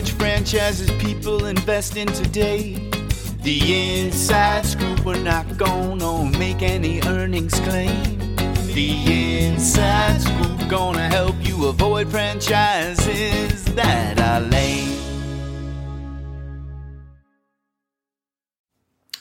which franchises people invest in today. The inside scoop, we're not gonna make any earnings claim. The inside scoop gonna help you avoid franchises that are lame.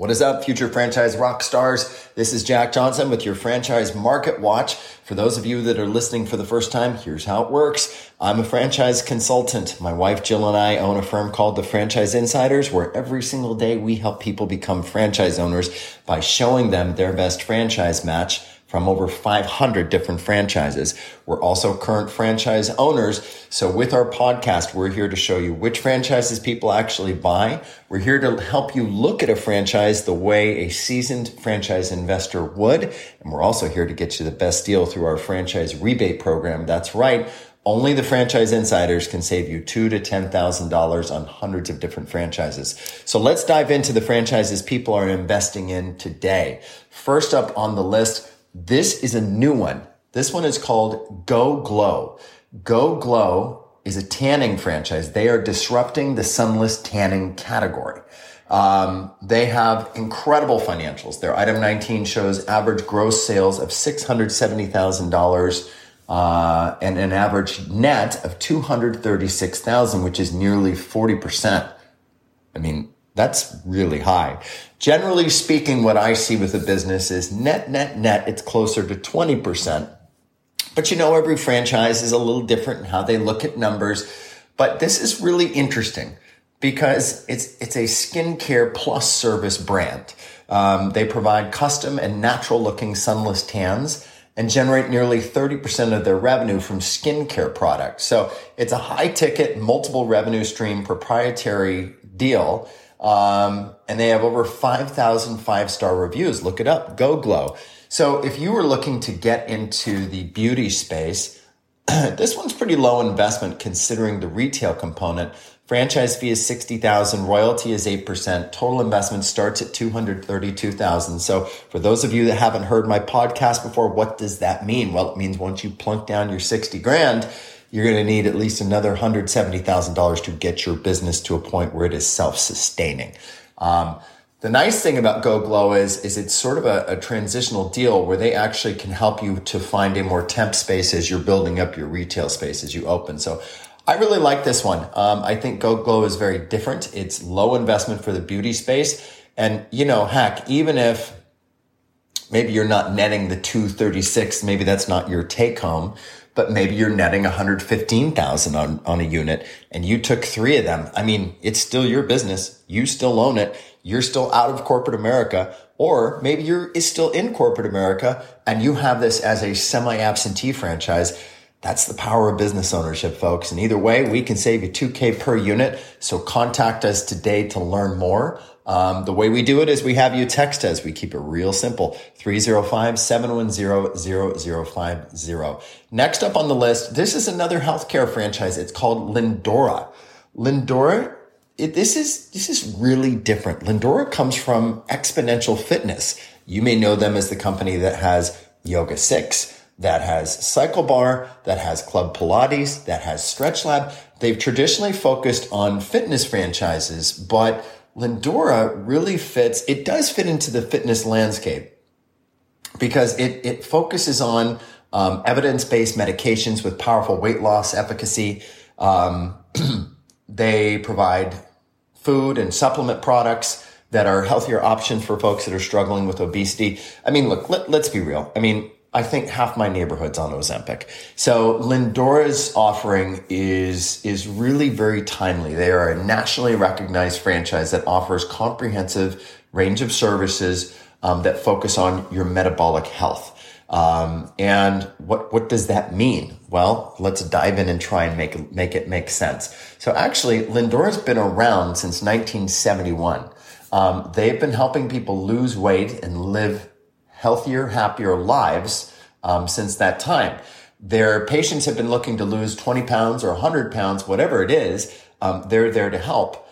What is up, future franchise rock stars? This is Jack Johnson with your franchise market watch. For those of you that are listening for the first time, here's how it works. I'm a franchise consultant. My wife Jill and I own a firm called the Franchise Insiders, where every single day we help people become franchise owners by showing them their best franchise match from over 500 different franchises. We're also current franchise owners. So with our podcast, we're here to show you which franchises people actually buy. We're here to help you look at a franchise the way a seasoned franchise investor would. And we're also here to get you the best deal through our franchise rebate program. That's right. Only the franchise insiders can save you two to ten thousand dollars on hundreds of different franchises. So let's dive into the franchises people are investing in today. First up on the list, this is a new one. This one is called GoGlo. Go Glow is a tanning franchise. They are disrupting the sunless tanning category. Um, they have incredible financials. Their item 19 shows average gross sales of $670,000 uh, and an average net of 236,000, which is nearly 40%. I mean, that's really high. Generally speaking, what I see with a business is net, net, net, it's closer to 20%. But you know, every franchise is a little different in how they look at numbers. But this is really interesting because it's, it's a skincare plus service brand. Um, they provide custom and natural looking sunless tans and generate nearly 30% of their revenue from skincare products. So it's a high ticket, multiple revenue stream proprietary deal um, and they have over 5,000 five star reviews. Look it up. GoGlo. So if you were looking to get into the beauty space, this one's pretty low investment considering the retail component. Franchise fee is 60,000, royalty is 8%, total investment starts at 232,000. So for those of you that haven't heard my podcast before, what does that mean? Well, it means once you plunk down your 60 grand, you're going to need at least another $170,000 to get your business to a point where it is self-sustaining. Um, the nice thing about GoGlo is, is it's sort of a, a, transitional deal where they actually can help you to find a more temp space as you're building up your retail space as you open. So I really like this one. Um, I think GoGlo is very different. It's low investment for the beauty space. And, you know, heck, even if maybe you're not netting the 236, maybe that's not your take home but maybe you're netting 115,000 on, on a unit and you took three of them. I mean, it's still your business. You still own it. You're still out of corporate America, or maybe you're is still in corporate America and you have this as a semi absentee franchise. That's the power of business ownership, folks. And either way, we can save you 2K per unit. So contact us today to learn more. Um, the way we do it is we have you text us. We keep it real simple. 305-710-0050. Next up on the list, this is another healthcare franchise. It's called Lindora. Lindora, it, this is, this is really different. Lindora comes from Xponential Fitness. You may know them as the company that has Yoga 6, that has CycleBar, that has Club Pilates, that has StretchLab. They've traditionally focused on fitness franchises, but Lindora really fits, it does fit into the fitness landscape because it, it focuses on um, evidence based medications with powerful weight loss efficacy. Um, they provide food and supplement products that are healthier options for folks that are struggling with obesity. I mean, look, let, let's be real. I mean, I think half my neighborhood's on Ozempic. So Lindora's offering is, is really very timely. They are a nationally recognized franchise that offers comprehensive range of services um, that focus on your metabolic health. Um, and what, what does that mean? Well, let's dive in and try and make, make it make sense. So actually, Lindora's been around since 1971. Um, they've been helping people lose weight and live healthier, happier lives um, since that time. Their patients have been looking to lose 20 pounds or 100 pounds, whatever it is. Um, they're there to help.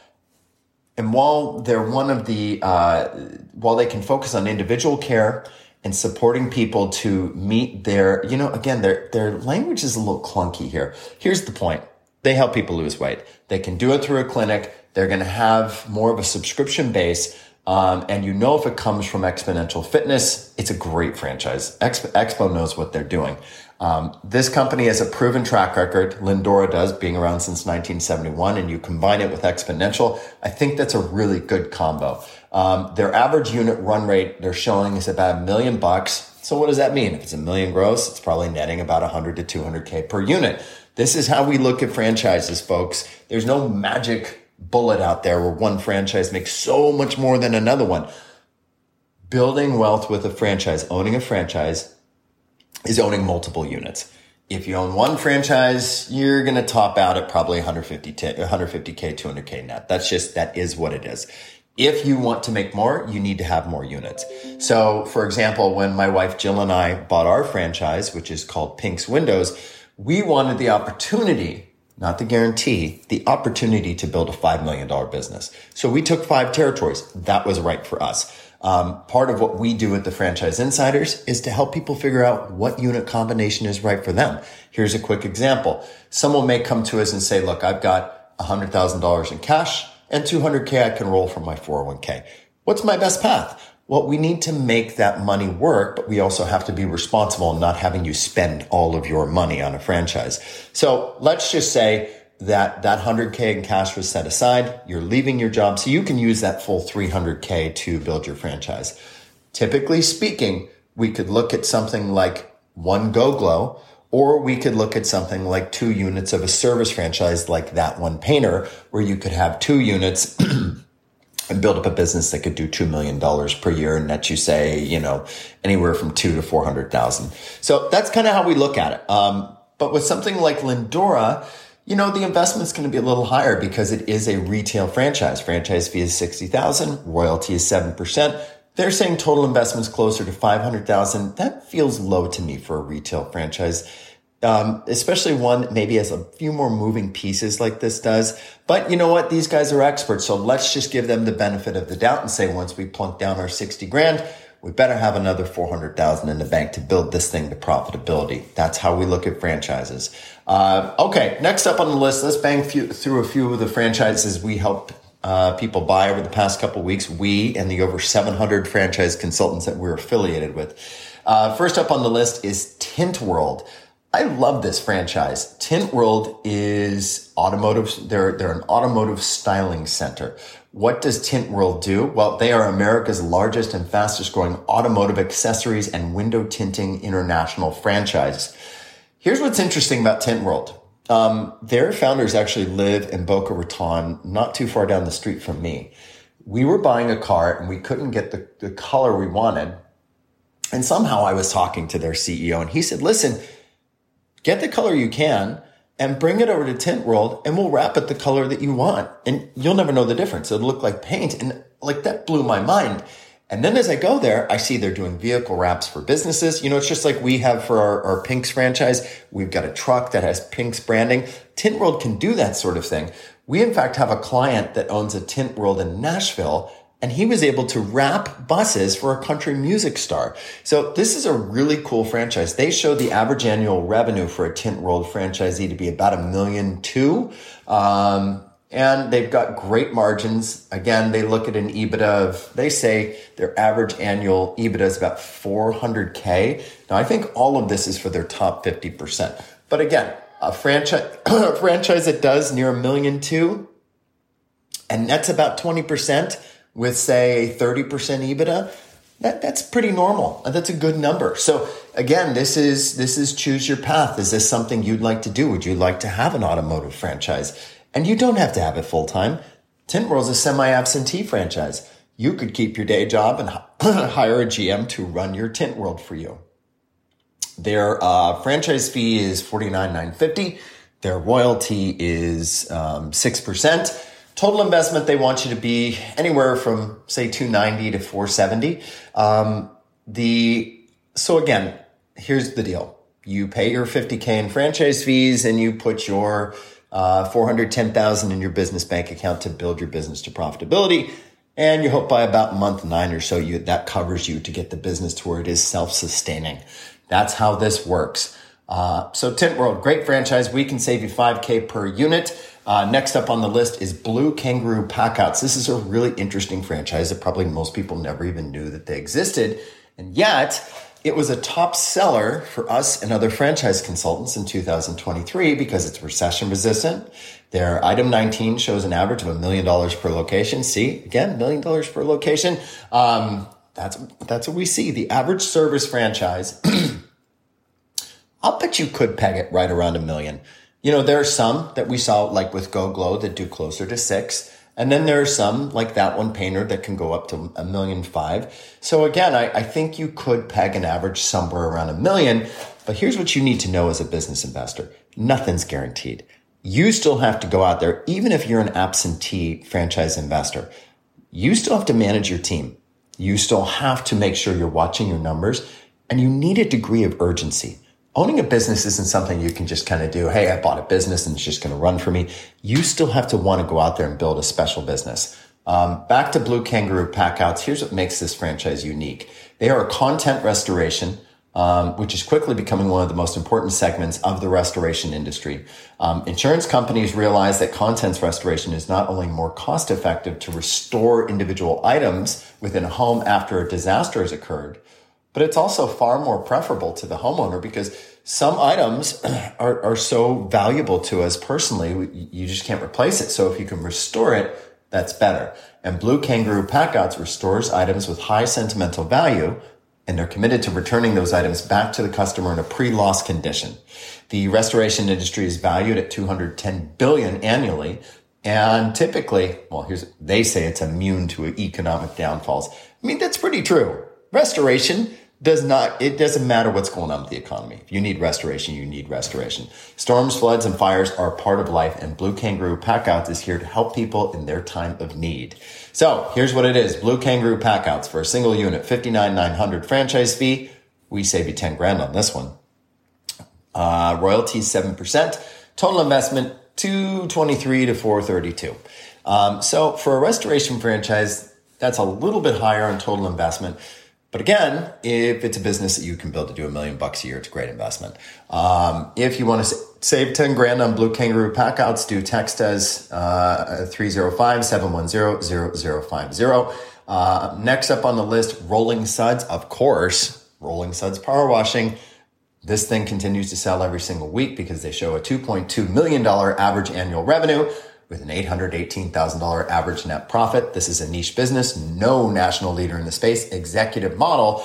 And while they're one of the, uh, while they can focus on individual care and supporting people to meet their, you know, again, their, their language is a little clunky here. Here's the point. They help people lose weight. They can do it through a clinic. They're going to have more of a subscription base. Um, and you know if it comes from Xponential Fitness, it's a great franchise. Expo, Expo knows what they're doing. Um, this company has a proven track record. Lindora does, being around since 1971, and you combine it with Xponential. I think that's a really good combo. Um, their average unit run rate they're showing is about a million bucks. So what does that mean? If it's a million gross, it's probably netting about 100 to 200k per unit. This is how we look at franchises, folks. There's no magic bullet out there where one franchise makes so much more than another one. Building wealth with a franchise, owning a franchise is owning multiple units. If you own one franchise, you're going to top out at probably 150 150k, 200k net. That's just that is what it is. If you want to make more, you need to have more units. So, for example, when my wife Jill and I bought our franchise, which is called Pink's Windows, we wanted the opportunity, not the guarantee, the opportunity to build a $5 million business. So we took five territories. That was right for us. Um, part of what we do at the Franchise Insiders is to help people figure out what unit combination is right for them. Here's a quick example. Someone may come to us and say, look, I've got $100,000 in cash and 200K I can roll from my 401k. What's my best path? Well, we need to make that money work, but we also have to be responsible in not having you spend all of your money on a franchise. So let's just say that that 100K in cash was set aside. You're leaving your job. So you can use that full 300K to build your franchise. Typically speaking, we could look at something like one GoGlo, or we could look at something like two units of a service franchise like that one painter, where you could have two units and build up a business that could do $2 million per year and net you say, you know, anywhere from two to 400,000. So that's kind of how we look at it. Um, but with something like Lindora, you know, the investment's going to be a little higher because it is a retail franchise. Franchise fee is 60,000, royalty is 7%. They're saying total investment's closer to 500,000. That feels low to me for a retail franchise. Um, especially one maybe has a few more moving pieces like this does. But you know what? These guys are experts. So let's just give them the benefit of the doubt and say once we plunk down our 60 grand, we better have another 400,000 in the bank to build this thing to profitability. That's how we look at franchises. Uh, okay, next up on the list, let's bang few, through a few of the franchises we help uh, people buy over the past couple weeks. We and the over 700 franchise consultants that we're affiliated with. Uh, first up on the list is Tint World. I love this franchise. Tint World is automotive. They're, they're an automotive styling center. What does Tint World do? Well, they are America's largest and fastest growing automotive accessories and window tinting international franchise. Here's what's interesting about Tint World. Um, their founders actually live in Boca Raton, not too far down the street from me. We were buying a car and we couldn't get the, the color we wanted. And somehow I was talking to their CEO and he said, listen, get the color you can and bring it over to Tint World and we'll wrap it the color that you want. And you'll never know the difference. It'll look like paint. And like that blew my mind. And then as I go there, I see they're doing vehicle wraps for businesses. You know, it's just like we have for our, our Pinks franchise. We've got a truck that has Pinks branding. Tint World can do that sort of thing. We in fact have a client that owns a Tint World in Nashville and he was able to wrap buses for a country music star. So this is a really cool franchise. They show the average annual revenue for a Tint World franchisee to be about a million two. Um, and they've got great margins. Again, they look at an EBITDA of, they say their average annual EBITDA is about 400K. Now, I think all of this is for their top 50%. But again, a franchise, a franchise that does near a million two, and that's about 20% with say a 30% EBITDA, that, that's pretty normal. That's a good number. So again, this is, this is choose your path. Is this something you'd like to do? Would you like to have an automotive franchise? And you don't have to have it full time. Tint World's a semi absentee franchise. You could keep your day job and hire a GM to run your Tint World for you. Their uh, franchise fee is forty nine nine fifty. Their royalty is um, 6%. Total investment, they want you to be anywhere from say 290 to 470. Um, the, so again, here's the deal. You pay your 50K in franchise fees and you put your, uh, 410,000 in your business bank account to build your business to profitability. And you hope by about month nine or so, you, that covers you to get the business to where it is self-sustaining. That's how this works. Uh, so Tint World, great franchise. We can save you 5K per unit. Uh, next up on the list is Blue Kangaroo Packoutz. This is a really interesting franchise that probably most people never even knew that they existed. And yet, it was a top seller for us and other franchise consultants in 2023 because it's recession resistant. Their item 19 shows an average of a million dollars per location. See, again, million dollars per location. Um, that's, that's what we see. The average service franchise, I'll bet you could peg it right around a million. You know, there are some that we saw like with GoGlo that do closer to six. And then there are some like that one painter that can go up to a million five. So again, I, I think you could peg an average somewhere around a million. But here's what you need to know as a business investor. Nothing's guaranteed. You still have to go out there, even if you're an absentee franchise investor, you still have to manage your team. You still have to make sure you're watching your numbers and you need a degree of urgency owning a business isn't something you can just kind of do. Hey, I bought a business and it's just going to run for me. You still have to want to go out there and build a special business. Um, back to Blue Kangaroo Packoutz. Here's what makes this franchise unique. They are a content restoration, um, which is quickly becoming one of the most important segments of the restoration industry. Um, insurance companies realize that contents restoration is not only more cost effective to restore individual items within a home after a disaster has occurred, but it's also far more preferable to the homeowner because some items are, are so valuable to us personally, you just can't replace it. So if you can restore it, that's better. And Blue Kangaroo Packoutz restores items with high sentimental value and they're committed to returning those items back to the customer in a pre-loss condition. The restoration industry is valued at 210 billion annually. And typically, well, here's, they say it's immune to economic downfalls. I mean, that's pretty true restoration does not, it doesn't matter what's going on with the economy. If you need restoration, you need restoration. Storms, floods, and fires are part of life, and Blue Kangaroo Packoutz is here to help people in their time of need. So here's what it is. Blue Kangaroo Packoutz for a single unit, 59,900 franchise fee. We save you 10 grand on this one. Uh, royalties 7%. Total investment 223 to 432. Um, so for a restoration franchise, that's a little bit higher on total investment. But again, if it's a business that you can build to do a million bucks a year, it's a great investment. Um, if you want to save 10 grand on Blue Kangaroo Packoutz, do text us uh, 305 710 0050. Uh, next up on the list, Rolling Suds, of course, Rolling Suds Power Washing. This thing continues to sell every single week because they show a $2.2 million average annual revenue with an $818,000 average net profit. This is a niche business, no national leader in the space, executive model.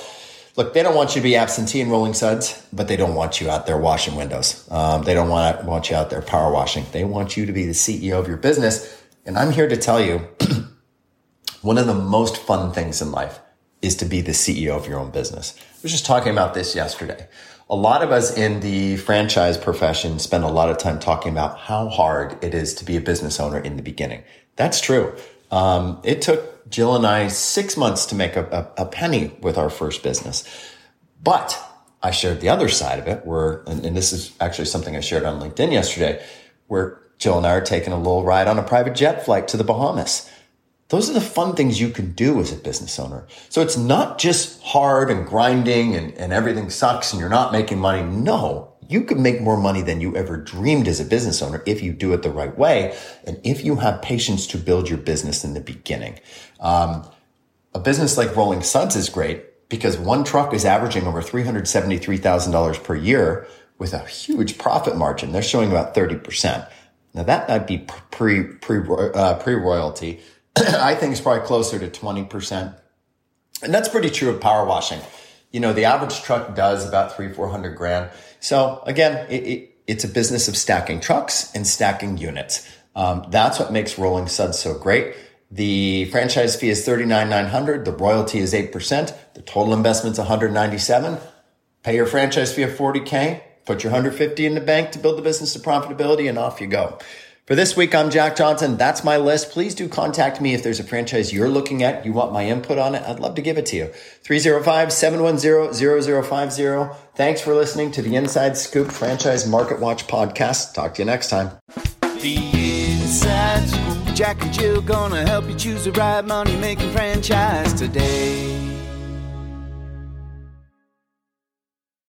Look, they don't want you to be absentee and rolling suds, but they don't want you out there washing windows. Um, they don't want, want you out there power washing. They want you to be the CEO of your business. And I'm here to tell you one of the most fun things in life is to be the CEO of your own business. I was just talking about this yesterday a lot of us in the franchise profession spend a lot of time talking about how hard it is to be a business owner in the beginning. That's true. Um, it took Jill and I six months to make a, a, a, penny with our first business. But I shared the other side of it where, and, and this is actually something I shared on LinkedIn yesterday, where Jill and I are taking a little ride on a private jet flight to the Bahamas. Those are the fun things you can do as a business owner. So it's not just hard and grinding and, and everything sucks and you're not making money. No, you can make more money than you ever dreamed as a business owner if you do it the right way and if you have patience to build your business in the beginning. Um, a business like Rolling Suds is great because one truck is averaging over $373,000 per year with a huge profit margin. They're showing about 30%. Now that might be pre, pre, uh, pre royalty. I think it's probably closer to 20%. And that's pretty true of power washing. You know, the average truck does about three, 400 grand. So again, it, it, it's a business of stacking trucks and stacking units. Um, that's what makes Rolling Suds so great. The franchise fee is 39,900. The royalty is 8%. The total investment's 197. Pay your franchise fee of 40K. Put your 150 in the bank to build the business to profitability and off you go. For this week, I'm Jack Johnson. That's my list. Please do contact me if there's a franchise you're looking at. You want my input on it. I'd love to give it to you. 305-710-0050. Thanks for listening to the Inside Scoop Franchise Market Watch podcast. Talk to you next time. The Inside Scoop. Jack and Jill gonna help you choose the right money making franchise today.